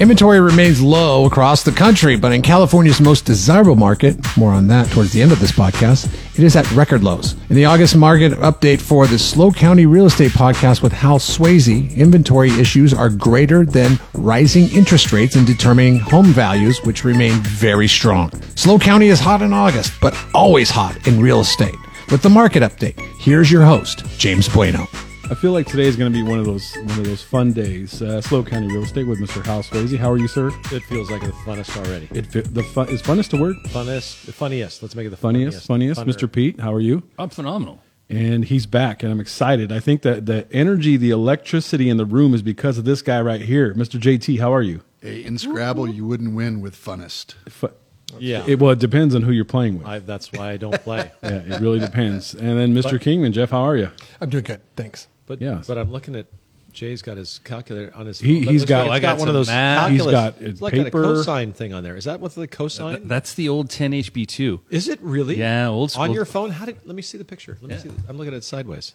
Inventory remains low across the country, but in California's most desirable market, more on that towards the end of this podcast, it is at record lows. In the August market update for the SLO County Real Estate podcast with Hal Sweasey, inventory issues are greater than rising interest rates in determining home values, which remain very strong. SLO County is hot in August, but always hot in real estate. With the market update, here's your host, James Bueno. I feel like today is going to be one of those one of those fun days. Uh, SLO County Real Estate with Mr. Hal Sweasey. How are you, sir? It feels like the funnest already. It fi- the fun is funnest to work. Funnest, the funniest. Let's make it the Funniest, funniest. Funner. Mr. Pete, how are you? I'm phenomenal. And he's back, and I'm excited. I think that the energy, the electricity in the room is because of this guy right here, Mr. JT. How are you? Hey, in Scrabble, you wouldn't win with funnest. Fu- Yeah, It, well, it depends on who you're playing with. I, that's why I don't play. yeah, it really depends. And then Mr. Kingman, Jeff, how are you? I'm doing good. Thanks. But Yes. but I'm looking at Jay's got his calculator on his. He- phone. he's got- like it's I got one of those. math. He's calculus- got it's a like paper. a cosine thing on there. Is that what the cosine? Th- That's the old 10HB2. Is it really? Yeah, old On your phone? How did? Let me see the picture. Let me see. The, I'm looking at it sideways.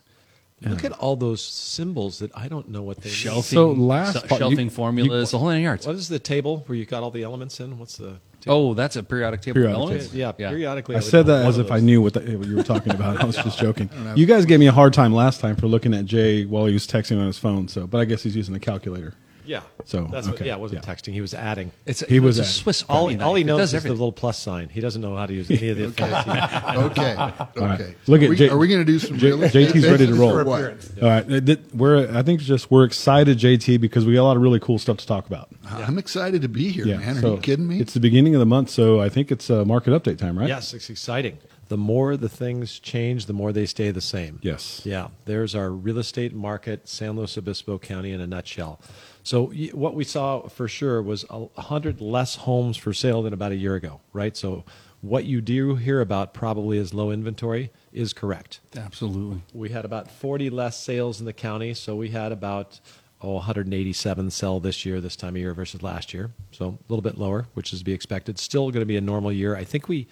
Look at all those symbols that I don't know what they mean. Shelving, So last s- part- you- shelving formulas, the whole nine yards. What is the table where you got all the elements in? What's the? Oh, that's a periodic table Periodic of elements. yeah, periodically. I would said that one as of if I those. knew what, the, what you were talking about. I was just joking. You guys gave me a hard time last time for looking at Jay while he was texting on his phone. So, but I guess he's using a calculator. Yeah. So, that's what, okay, yeah. It wasn't yeah. texting. He was adding. It's a, He was it's a at- Swiss. All, Army all he knows does is the little plus sign. He doesn't know how to use any of the fancy. Okay, okay. right. Look are at we, J- are we going to do some J- real estate JT's ready to roll. or? All right, we're. I think just we're excited, JT, because we got a lot of really cool stuff to talk about. I'm excited to be here, man. Are so you kidding me? It's the beginning of the month, so I think it's uh, market update time, right? Yes, it's exciting. The more the things change, the more they stay the same. Yes. Yeah. There's our real estate market, San Luis Obispo County, in a nutshell. So what we saw for sure was a hundred less homes for sale than about a year ago, right? So what you do hear about probably as low inventory is correct. Absolutely. We had about 40 less sales in the county, so we had about oh 187 sell this year, this time of year versus last year. So a little bit lower, which is to be expected. Still going to be a normal year. I think we,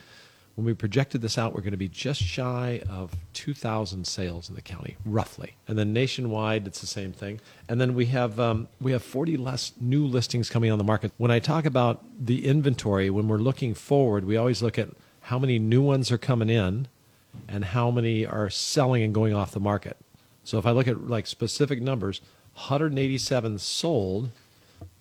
when we projected this out, we're going to be just shy of 2,000 sales in the county, roughly. And then nationwide, it's the same thing. And then we have um, we have 40 less new listings coming on the market. When I talk about the inventory, when we're looking forward, we always look at how many new ones are coming in and how many are selling and going off the market. So if I look at like specific numbers, 187 sold,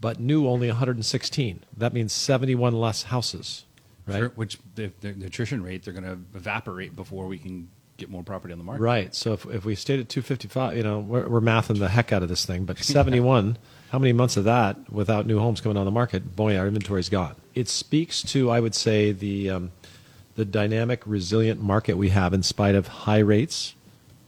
but new only 116. That means 71 less houses, right? Sure, Which the, the nutrition rate they're going to evaporate before we can get more property on the market. Right. So if, if we stayed at 255, you know, we're, we're mathing the heck out of this thing, but 71, how many months of that without new homes coming on the market? Boy, our inventory's gone. It speaks to, I would say, the, um, the dynamic, resilient market we have in spite of high rates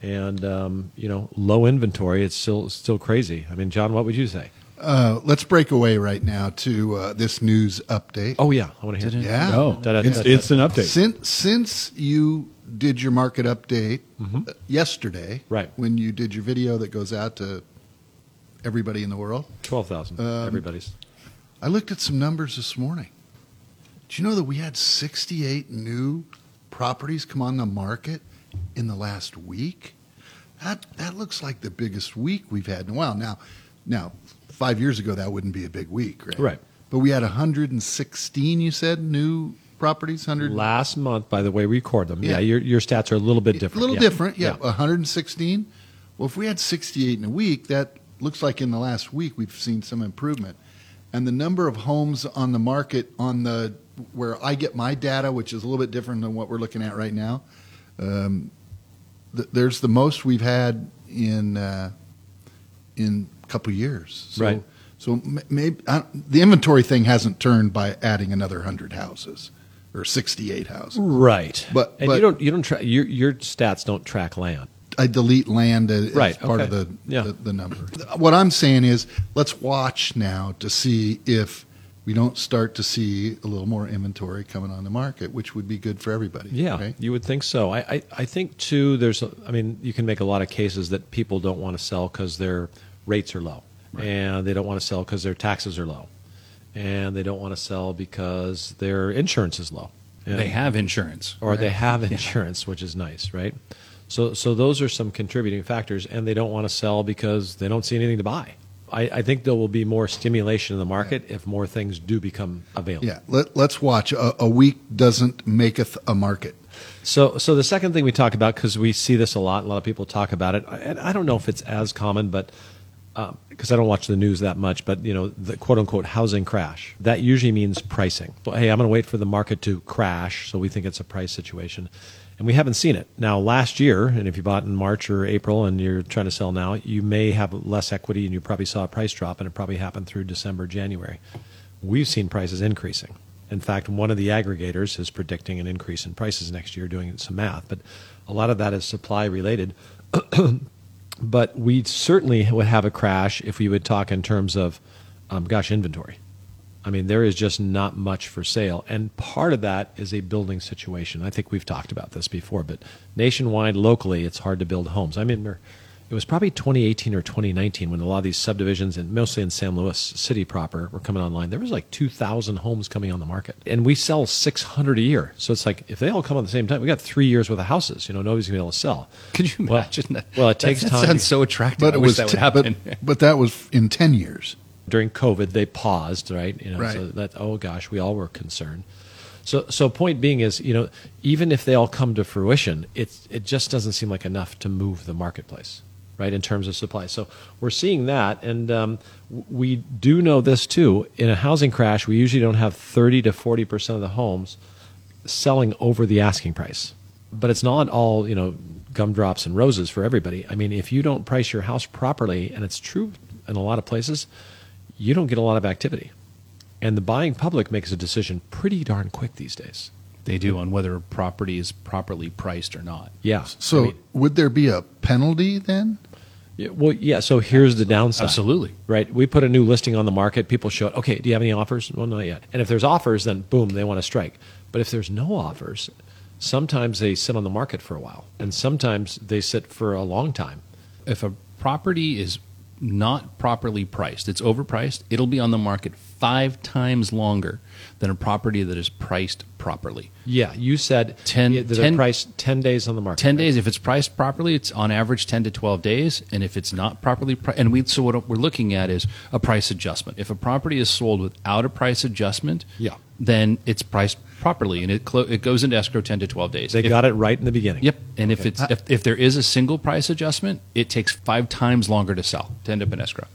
and, um, you know, low inventory. It's still, still crazy. I mean, John, what would you say? Uh, let's break away right now to uh, this news update. Oh, yeah. I want to hear it. yeah. Oh, Da- da- da- it's, it's an update. Since since you did your market update uh, yesterday, Mm-hmm. Right. When you did your video that goes out to everybody in the world, 12,000. Um, Everybody's. I looked at some numbers this morning. Do you know that we had 68 new properties come on the market in the last week? That that looks like the biggest week we've had in a while. Now, now, five years ago that wouldn't be a big week, right? Right. But we had 116. You said new properties. 100 Last month, by the way, we record them. Yeah, Yeah. your, your stats are a little bit different. A little yeah. different, yeah. 116. Well, if we had 68 in a week, that looks like in the last week we've seen some improvement. And the number of homes on the market on the where I get my data, which is a little bit different than what we're looking at right now, um, th- there's the most we've had in uh, in couple of years. So, Right. So maybe the inventory thing hasn't turned by adding another hundred houses or 68 houses. Right. But- and but- you don't you don't track your your stats don't track land. I delete land as, Right, part okay. of the, Yeah. the the number. What I'm saying is, let's watch now to see if we don't start to see a little more inventory coming on the market, which would be good for everybody. Yeah, right? you would think so. I, I, I think too. There's, a, I mean, you can make a lot of cases that people don't want to sell because their rates are low, and they don't want to sell because their taxes are low, and they don't want to sell because their insurance is low. And- They have insurance. or they have insurance, which is nice, right? So, so those are some contributing factors, and they don't want to sell because they don't see anything to buy. I, I think there will be more stimulation in the market if more things do become available. Yeah, let, let's watch. A, a week doesn't maketh a market. So, so the second thing we talk about because we see this a lot, a lot of people talk about it, and I don't know if it's as common, but Um, because I don't watch the news that much, but you know, the quote unquote housing crash that usually means pricing. Hey, I'm going to wait for the market to crash, so we think it's a price situation, and we haven't seen it. Now, last year, and if you bought in March or April and you're trying to sell now, you may have less equity, and you probably saw a price drop, and it probably happened through December, January. We've seen prices increasing. In fact, one of the aggregators is predicting an increase in prices next year, doing some math, but a lot of that is supply related. but we certainly would have a crash if we would talk in terms of, um, gosh, inventory. I mean, there is just not much for sale. And part of that is a building situation. I think we've talked about this before, but nationwide, locally, it's hard to build homes. I mean, it was probably 2018 or 2019 when a lot of these subdivisions, and mostly in San Luis City proper, were coming online. There was like 2,000 homes coming on the market, and we sell 600 a year. So it's like if they all come at the same time, we got three years worth of houses. You know, nobody's gonna be able to sell. Could you Well- imagine that? well, it takes that, time. Sounds so attractive. But I it wish was that would te- happen. But, but that was in ten years. during COVID, they paused, right? You know, Right. so that oh gosh, we all were concerned. So, so point being is, you know, even if they all come to fruition, it's it just doesn't seem like enough to move the marketplace, right? In terms of supply. So we're seeing that, and um, we do know this too. In a housing crash, we usually don't have thirty to forty percent of the homes selling over the asking price. But it's not all, you know, gumdrops and roses for everybody. I mean, if you don't price your house properly, and it's true in a lot of places, you don't get a lot of activity. And the buying public makes a decision pretty darn quick these days. They do on whether a property is properly priced or not. Yeah. So I mean, would there be a penalty then? yeah, well, yeah. So here's the downside. Absolutely. Right. We put a new listing on the market. People show it. Okay. Do you have any offers? Well, not yet. And if there's offers, then boom, they want to strike. But if there's no offers, sometimes they sit on the market for a while, and sometimes they sit for a long time. If a property is not properly priced, it's overpriced, it'll be on the market five times longer than a property that is priced properly. Yeah. You said Ten- yeah, ten- priced ten days on the market. 10 days if it's priced properly it's on average 10 to 12 days and if it's not properly priced and we so what we're looking at is a price adjustment if a property is sold without a price adjustment Yeah. then it's priced properly and it clo- it goes into escrow 10 to 12 days They If- got it right in the beginning. yep and if it's if, if there is a single price adjustment it takes five times longer to sell to end up in escrow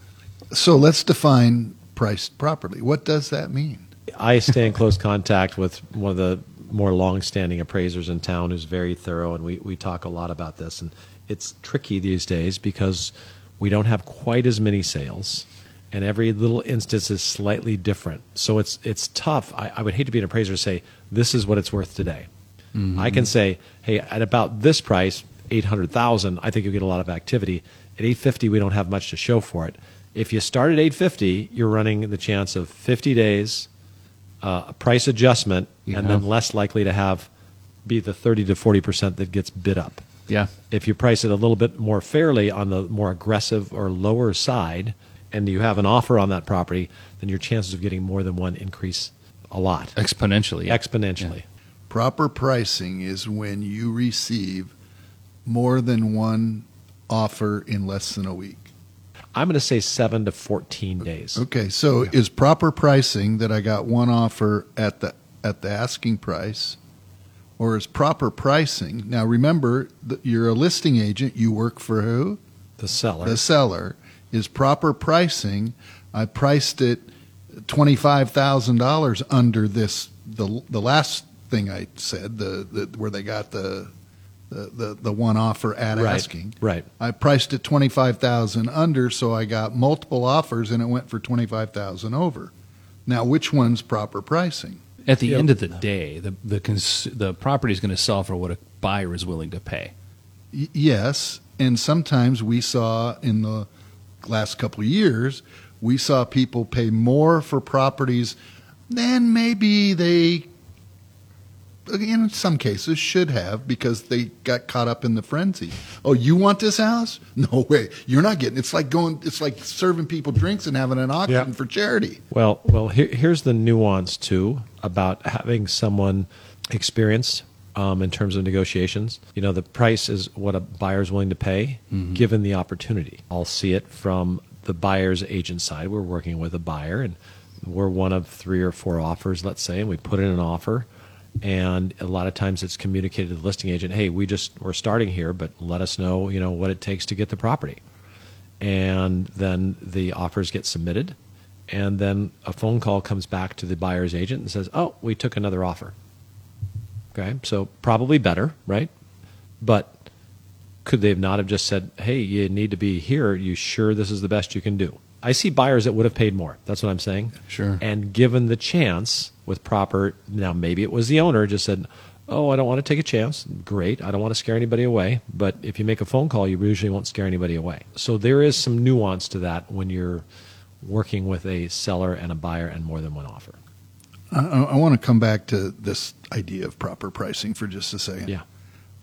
So let's define priced properly. What does that mean? I stay in close contact with one of the more long-standing appraisers in town who's very thorough, and we, we talk a lot about this. And it's tricky these days because we don't have quite as many sales, and every little instance is slightly different. So it's it's tough. I, I would hate to be an appraiser and say this is what it's worth today. Mm-hmm. I can say, hey, at about this price, eight hundred thousand, I think you'll get a lot of activity. At eight fifty, we don't have much to show for it. If you start at eight fifty, you're running the chance of fifty days uh, a price adjustment and then less likely to have be the 30 to 40 percent that gets bid up. yeah If you price it a little bit more fairly on the more aggressive or lower side, and you have an offer on that property, then your chances of getting more than one increase a lot, exponentially yeah. exponentially. Proper pricing is when you receive more than one offer in less than a week. I'm going to say seven to 14 days. Okay, so is proper pricing that I got one offer at the at the asking price, or is proper pricing? Now remember, that you're a listing agent. You work for who? The seller. The seller. Is proper pricing? I priced it twenty five thousand dollars under this the the last thing I said the, the where they got the the, the, the one offer at Right, asking. right. I priced it twenty five thousand under, so I got multiple offers, and it went for twenty five thousand over. Now, which one's proper pricing? at the Yeah. end of the day the the cons- the property is going to sell for what a buyer is willing to pay Y- yes, and sometimes we saw in the last couple of years, we saw people pay more for properties than maybe they, in some cases, should have because they got caught up in the frenzy. Oh, you want this house? No way, you're not getting. It's like going. It's like serving people drinks and having an auction Yeah. for charity. Well, well, here, here's the nuance too about having someone experienced um, in terms of negotiations. You know, the price is what a buyer's willing to pay, given the opportunity. I'll see it from the buyer's agent side, we're working with a buyer, and we're one of three or four offers, let's say, and we put in an offer. And a lot of times it's communicated to the listing agent, hey, we just we're starting here, but let us know, you know, what it takes to get the property. And then the offers get submitted, and then a phone call comes back to the buyer's agent and says, "Oh, we took another offer." Okay, so probably better, right? But could they have not have just said, "Hey, you need to be here. You sure this is the best you can do?" I see buyers that would have paid more. That's what I'm saying. Sure. And given the chance with proper, now maybe it was the owner just said, "Oh, I don't want to take a chance." Great, I don't want to scare anybody away. But if you make a phone call, you usually won't scare anybody away. So there is some nuance to that when you're working with a seller and a buyer and more than one offer. I, I want to come back to this idea of proper pricing for just a second. Yeah.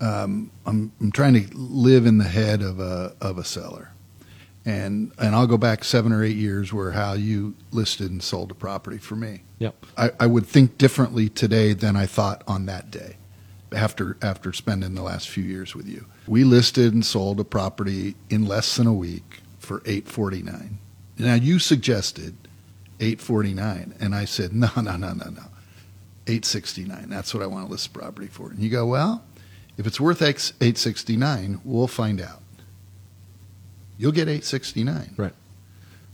Um, I'm, I'm trying to live in the head of a of a seller, and and I'll go back seven or eight years where how you listed and sold a property for me. Yep. I, I would think differently today than I thought on that day. After after spending the last few years with you, we listed and sold a property in less than a week for eight forty nine. Now you suggested eight forty nine, and I said no no no no no, eight sixty nine. That's what I want to list the property for. And you go well, if it's worth X eight sixty nine, we'll find out. You'll get eight sixty nine. Right.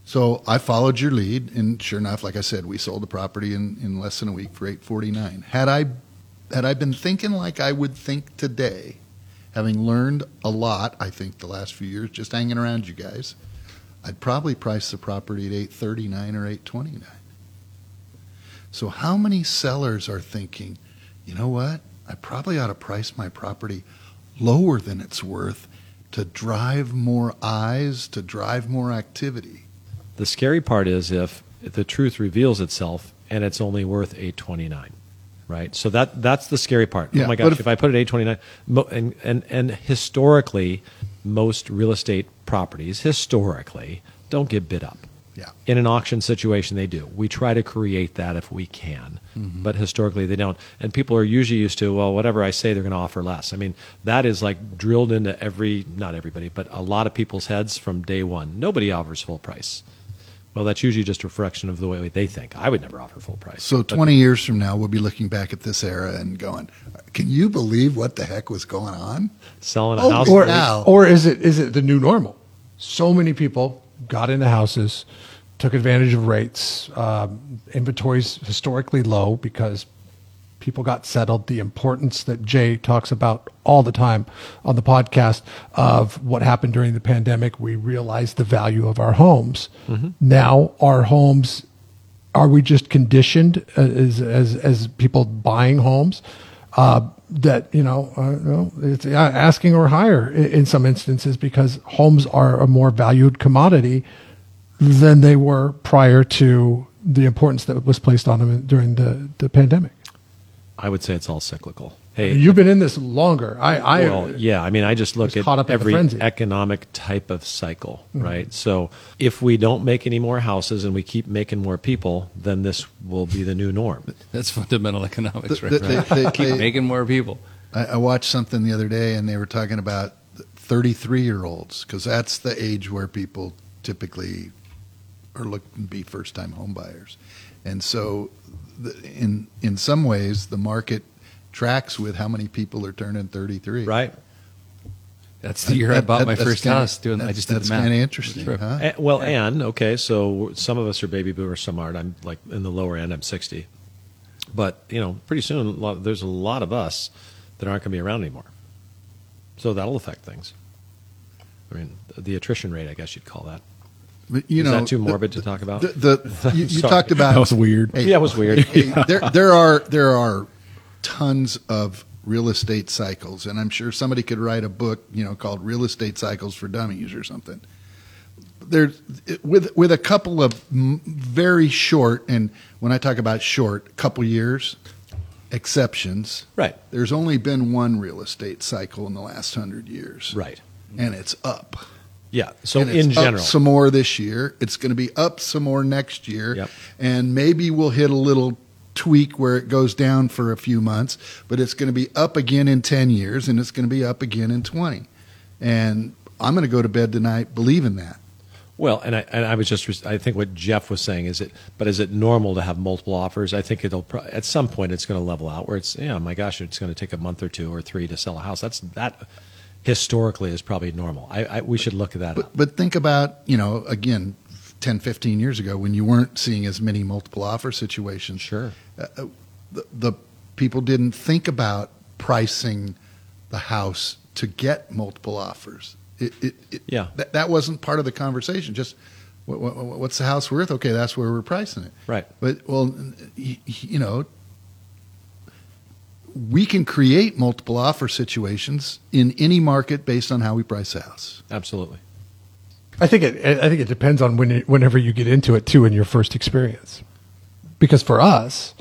So I followed your lead, and sure enough, like I said, we sold the property in, in less than a week for eight forty nine. Had I had I been thinking like I would think today, having learned a lot, I think the last few years just hanging around you guys, I'd probably price the property at eight thirty nine or eight twenty nine. So how many sellers are thinking, you know what? I probably ought to price my property lower than it's worth to drive more eyes, to drive more activity. The scary part is if the truth reveals itself and it's only worth 829 right? So that that's the scary part. Oh yeah, oh my gosh if- if, i put it 829 mo- and, and and historically most real estate properties historically don't get bid up Yeah. in an auction situation they do. We try to create that if we can. Mm-hmm. But historically they don't. And people are usually used to well whatever i say they're going to offer less. I mean that is like drilled into every not everybody but a lot of people's heads from day one. Nobody offers full price. Well that's usually just a reflection of the way they think. I would never offer full price. So 20 years from now, we'll be looking back at this era and going, can you believe what the heck was going on? selling a Oh, house or- for- now- or is it is it the new normal? So many people got into houses, took advantage of rates, um, inventories historically low because people got settled. The importance that Jay talks about all the time on the podcast of what happened during the pandemic, we realized the value of our homes. Now our homes are we just conditioned uh, as as as people buying homes uh, that you know, uh, no, it's uh, asking or higher in, in some instances because homes are a more valued commodity than they were prior to the importance that was placed on them during the, the pandemic. i would say it's all cyclical hey You've been in this longer. I, I well, yeah. I mean, I just look was at caught up every. Mm-hmm. economic type of cycle, right? So if we don't make any more houses and we keep making more people, then this will be the new norm. That's fundamental economics, The- right? the- they- they- Keep they- making more people. I, I watched something the other day and they were talking about 33 year olds because that's the age where people typically are looking to be first time homebuyers. And so, the, in, in some ways, the market tracks with how many people are turning 33. Right. That's the year I bought that- my first kinda- house. Doing, I just did the math. kind of interesting, Sure. huh? Eh, well, and okay, so some of us are baby boomers, some aren't. I'm like in the lower end. I'm 60, but you know, pretty soon a lot, there's a lot of us that aren't going to be around anymore. So that'll affect things. I mean, the attrition rate, I guess you'd call that. But, you Is know, that too the- morbid to talk about? The, the, you, you talked about That was weird. Hey, yeah, it was weird. Hey, there, there are there are tons of real estate cycles, and I'm sure somebody could write a book, you know, called "Real Estate Cycles for Dummies" or something. There's with with a couple of very short, and when I talk about short, couple years exceptions. Right. There's only been one real estate cycle in the last hundred years, Right. and it's up. Yeah. So in general, some more this year. It's going to be up some more next year, Yep. and maybe we'll hit a little tweak where it goes down for a few months, but it's going to be up again in ten years, and it's going to be up again in twenty. And I'm going to go to bed tonight believing that. Well, and I, and I was just, I think what Jeff was saying is it, but is it normal to have multiple offers? I think it'll, at some point, it's going to level out where it's, yeah, my gosh, it's going to take a month or two or three to sell a house. That's, that historically is probably normal. I, I, we should look at that. But, but think about, you know, again, 10, 15 years ago when you weren't seeing as many multiple offer situations. Sure. Uh, uh, the, the people didn't think about pricing the house to get multiple offers. It, it, it, Yeah. That, that wasn't part of the conversation. Just what, what, what's the house worth? Okay, that's where we're pricing it. Right. But well, y- y- you know, we can create multiple offer situations in any market based on how we price a house. Absolutely. I think it. I think it depends on when it, whenever you get into it too in your first experience, because for us,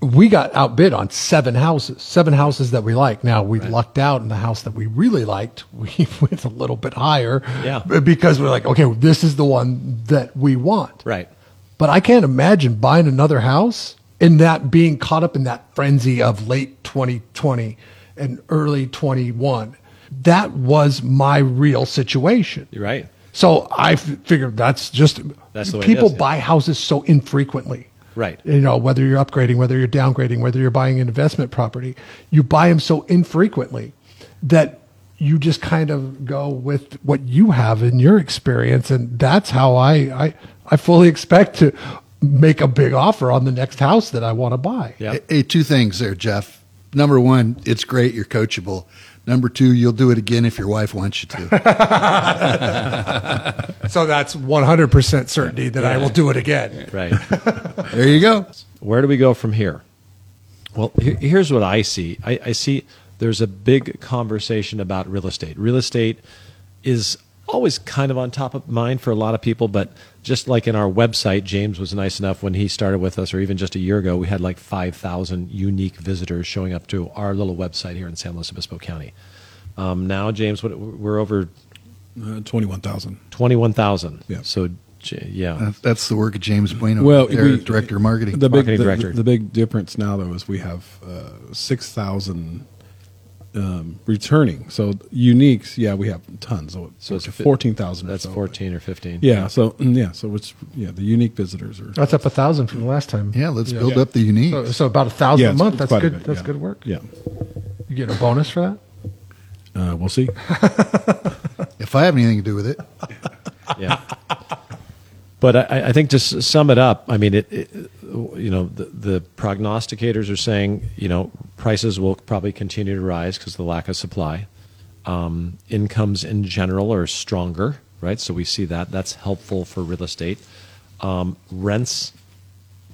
we got outbid on seven houses, seven houses that we like. Now we lucked out in the house that we really liked. We went a little bit higher, Yeah. because we're like, okay, this is the one that we want, Right. But I can't imagine buying another house and that being caught up in that frenzy of late 2020 and early 21. That was my real situation. You're right. So I f- figured that's just That's the way it people is, yeah. buy houses so infrequently. Right. You know, whether you're upgrading, whether you're downgrading, whether you're buying an investment property, you buy them so infrequently that you just kind of go with what you have in your experience. And that's how I, I, I fully expect to make a big offer on the next house that I want to buy. Yeah. Hey, hey, two things there, Jeff. Number one, it's great you're coachable. Number two, you'll do it again if your wife wants you to. So that's 100% certainty that I will do it again. Right. there you go. Where do we go from here? Well, here's what I see. I, I see there's a big conversation about real estate. Real estate is always kind of on top of mind for a lot of people, but just like in our website, James was nice enough when he started with us, or even just a year ago, we had like 5,000 unique visitors showing up to our little website here in San Luis Obispo County. Um, now, James, what, we're over Uh, Twenty-one thousand. 21,000. Yeah. So, yeah. That's, that's the work of James Bueno, Well, their we- director of marketing. The big, Marketing the, director. The, big difference now, though, is we have uh, six thousand um, returning. So uniques, yeah, we have tons. So, So it's fi- fourteen thousand. That's 14 or 15. Yeah. So mm, yeah. So it's yeah. The unique visitors are. That's up a thousand from the last time. yeah, let's build Yeah. up the unique. So, so about a thousand yeah, a month. That's good. bit, that's yeah. good work. Yeah. You get a bonus for that? Uh, we'll see. if I have anything to do with it, yeah. But I, I think to sum it up, I mean, it, it you know, the, the prognosticators are saying, you know, prices will probably continue to rise because of the lack of supply. Um, incomes in general are stronger, right? So we see that. That's helpful for real estate. Um, rents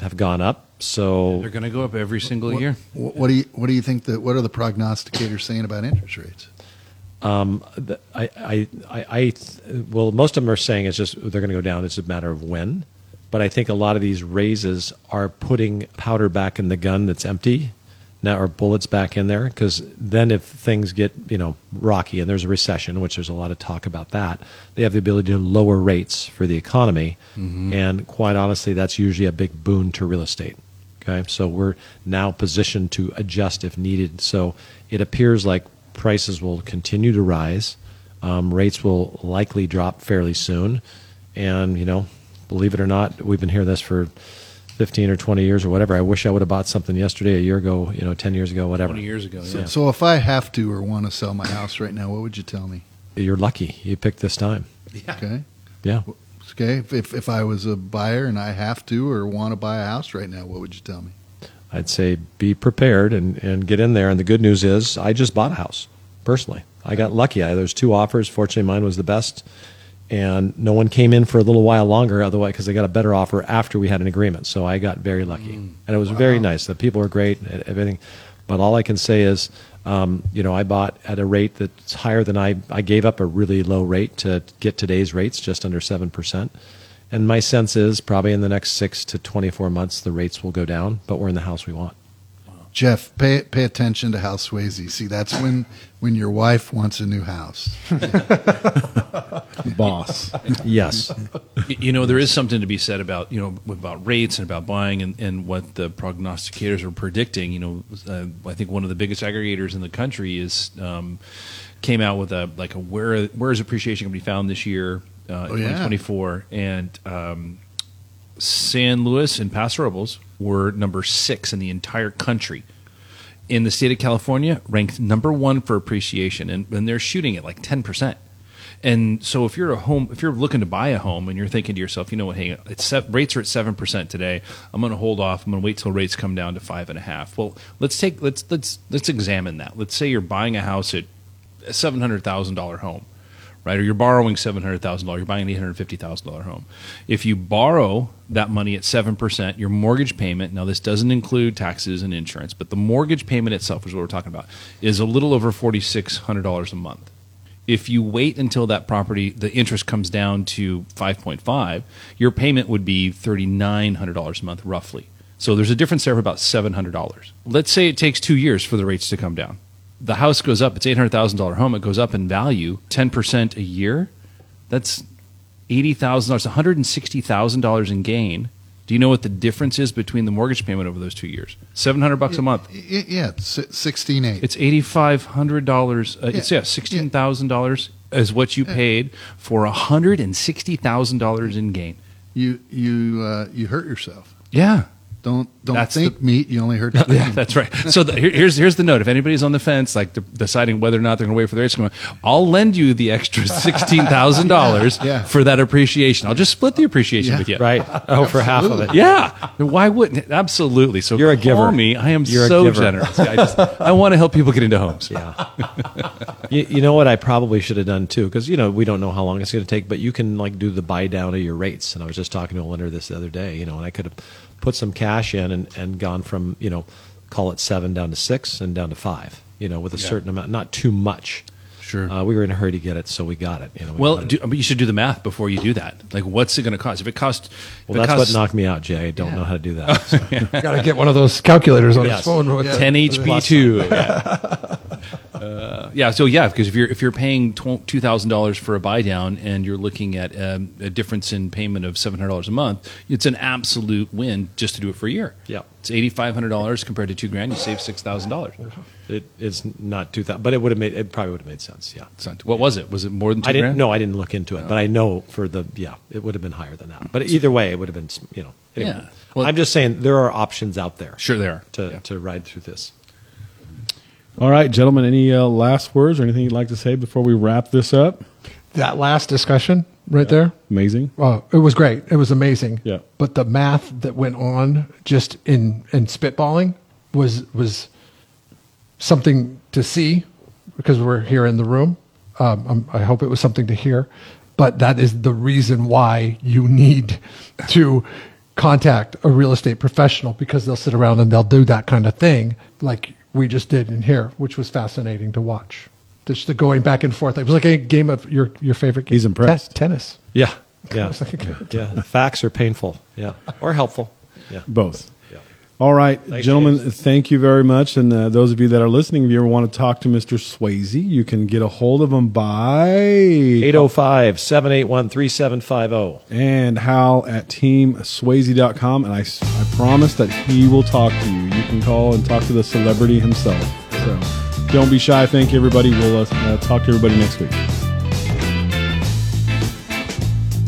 have gone up. So They're going to go up every single what, year. what, what do you what do you think that what are the prognosticators saying about interest rates? The- I, I, I, I, well, most of them are saying it's just they're going to go down. It's a matter of when. But I think a lot of these raises are putting powder back in the gun that's empty now, or bullets back in there. Because then, if things get you know rocky and there's a recession, which there's a lot of talk about that, they have the ability to lower rates for the economy. And quite honestly, that's usually a big boon to real estate. Okay, so we're now positioned to adjust if needed. So it appears like prices will continue to rise, um, rates will likely drop fairly soon, and you know, believe it or not, we've been hearing this for 15 or 20 years or whatever. I wish I would have bought something yesterday, a year ago, you know, 10 years ago, whatever. 20 years ago. So, Yeah. so if I have to or want to sell my house right now, what would you tell me? You're lucky you picked this time. Okay, Yeah. okay. If, if if I was a buyer and I have to or want to buy a house right now, what would you tell me? I'd say be prepared and, and get in there. And the good news is, I just bought a house personally. I got lucky. I, there's two offers. Fortunately, mine was the best, and no one came in for a little while longer. Otherwise, because they got a better offer after we had an agreement. So I got very lucky, and it was very nice. The people were great, and everything. But all I can say is, um, you know, I bought at a rate that's higher than I. I gave up a really low rate to get today's rates, just under seven percent. And my sense is probably in the next six to 24 months, the rates will go down, but we're in the house we want. Jeff, pay pay attention to how Sweasey. See, that's when when your wife wants a new house. Boss. Yes. You know there is something to be said about you know about rates and about buying and, and what the prognosticators are predicting you know uh, i think one of the biggest aggregators in the country is um, came out with a like a where where is appreciation going to be found this year uh, Oh, in yeah. 2024, and um, San Luis and Paso Robles were number six in the entire country. In the state of California, ranked number one for appreciation, and, and they're shooting at like 10%. And so, if you're a home, if you're looking to buy a home, and you're thinking to yourself, you know what, hey, it's se- rates are at seven percent today. I'm going to hold off. I'm going to wait till rates come down to five and a half. Well, let's take let's let's let's examine that. Let's say you're buying a house at a seven hundred thousand dollar home, right? Or you're borrowing seven hundred thousand dollars. You're buying an eight hundred fifty thousand dollar home. If you borrow that money at seven percent, your mortgage payment now this doesn't include taxes and insurance, but the mortgage payment itself, which is what we're talking about, is a little over forty six hundred dollars a month. If you wait until that property, the interest comes down to five point five, your payment would be thirty nine hundred dollars a month, roughly. So there's a difference there of about seven hundred dollars. Let's say it takes two years for the rates to come down the house goes up. It's eight hundred thousand dollar home. It goes up in value ten percent a year. That's eighty thousand dollars, one hundred and sixty thousand dollars in gain. Do you know what the difference is between the mortgage payment over those two years? Seven hundred bucks a month. Yeah, sixteen eight. It's eighty five hundred dollars. Uh, It's Yeah. yeah, sixteen thousand dollars is what you paid for hundred and sixty thousand dollars in gain. You you uh, you hurt yourself. Yeah. Don't don't That's think the- meat. You only hurt. Yeah, that's right. So the, here, here's here's the note. If anybody's on the fence, like de- deciding whether or not they're going to wait for the rates to come, down, I'll lend you the extra sixteen thousand dollars Yeah. for that appreciation. I'll just split the appreciation Yeah. with you. Right. Oh, for half of it. Yeah. Why wouldn't? Absolutely. So You're a call giver. me. I am You're so giver. generous. I, just, I want to help people get into homes. Yeah. you, you know what I probably should have done too, because you know we don't know how long it's going to take, but you can like do the buy down of your rates. And I was just talking to a lender this the other day, you know, and I could have put some cash in and, and gone from you know, call it seven down to six and down to five, you know, with a certain amount, not too much. Sure. Uh, we were in a hurry to get it, so we got it. You know. we Well, got it. do, but you should do the math before you do that. Like, what's it going to cost? If it costs, well, it that's costs what knocked me out, Jay. I don't know how to do that. So. Got to get one of those calculators on Yes. his phone. With 10 HP two. Yeah. Uh, yeah. So yeah, because if you're if you're paying two thousand dollars for a buy down and you're looking at um, a difference in payment of seven hundred dollars a month, it's an absolute win just to do it for a year. Yeah. it's eighty five hundred dollars compared to two grand. You save six thousand dollars. it, it's not two thousand, but it would have made it probably would have made sense. Yeah. What was it? Was it more than two I didn't. grand? No, I didn't look into it, but I know for the yeah, it would have been higher than that. But either way, it would have been you know. anyway. Yeah. Well- I'm just saying there are options out there. Sure, there are. to Yeah. to ride through this. All right, gentlemen. Any uh, last words or anything you'd like to say before we wrap this up? that last discussion right there. Amazing. Oh, it was great. It was amazing. Yeah. But the math that went on just in in spitballing was was something to see because we're here in the room. Um, I'm, I hope it was something to hear, but that is the reason why you need to contact a real estate professional because they'll sit around and they'll do that kind of thing like we just did in here, which was fascinating to watch. Just the going back and forth. It was like a game of your your favorite game. He's impressed. Te- tennis. Yeah, yeah, It's like- yeah. The facts are painful. Yeah, or helpful. Yeah. Both. Yeah. All right, Thanks, gentlemen, James. thank you very much. And uh, those of you that are listening, if you ever want to talk to Mr. Sweasey, you can get a hold of him by 805 781 3750. and Hal at teamsweasey.com. And I, I promise that he will talk to you. You can call and talk to the celebrity himself. So don't be shy. Thank you, everybody. We'll uh, uh, talk to everybody next week.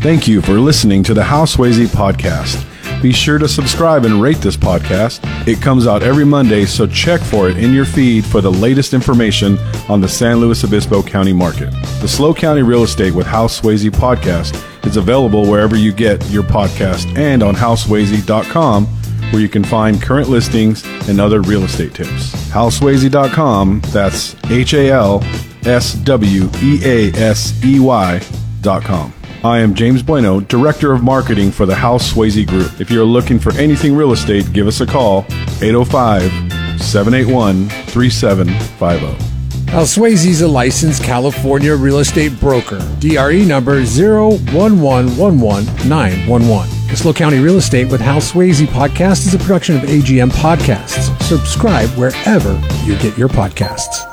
Thank you for listening to the Hal Sweasey podcast. Be sure to subscribe and rate this podcast. It comes out every Monday, so check for it in your feed for the latest information on the San Luis Obispo County market. The SLO County Real Estate with Hal Sweasey podcast is available wherever you get your podcast and on halsweasey.com where you can find current listings and other real estate tips. Halsweasey.com, that's H A L S W E A S E Y.com. I am James Bueno, Director of Marketing for the Hal Sweasey Group. If you're looking for anything real estate, give us a call 805 781 3750. Al Sweasey is a licensed California real estate broker. DRE number 011119111. The SLO County Real Estate with Hal Sweasey podcast is a production of AGM Podcasts. Subscribe wherever you get your podcasts.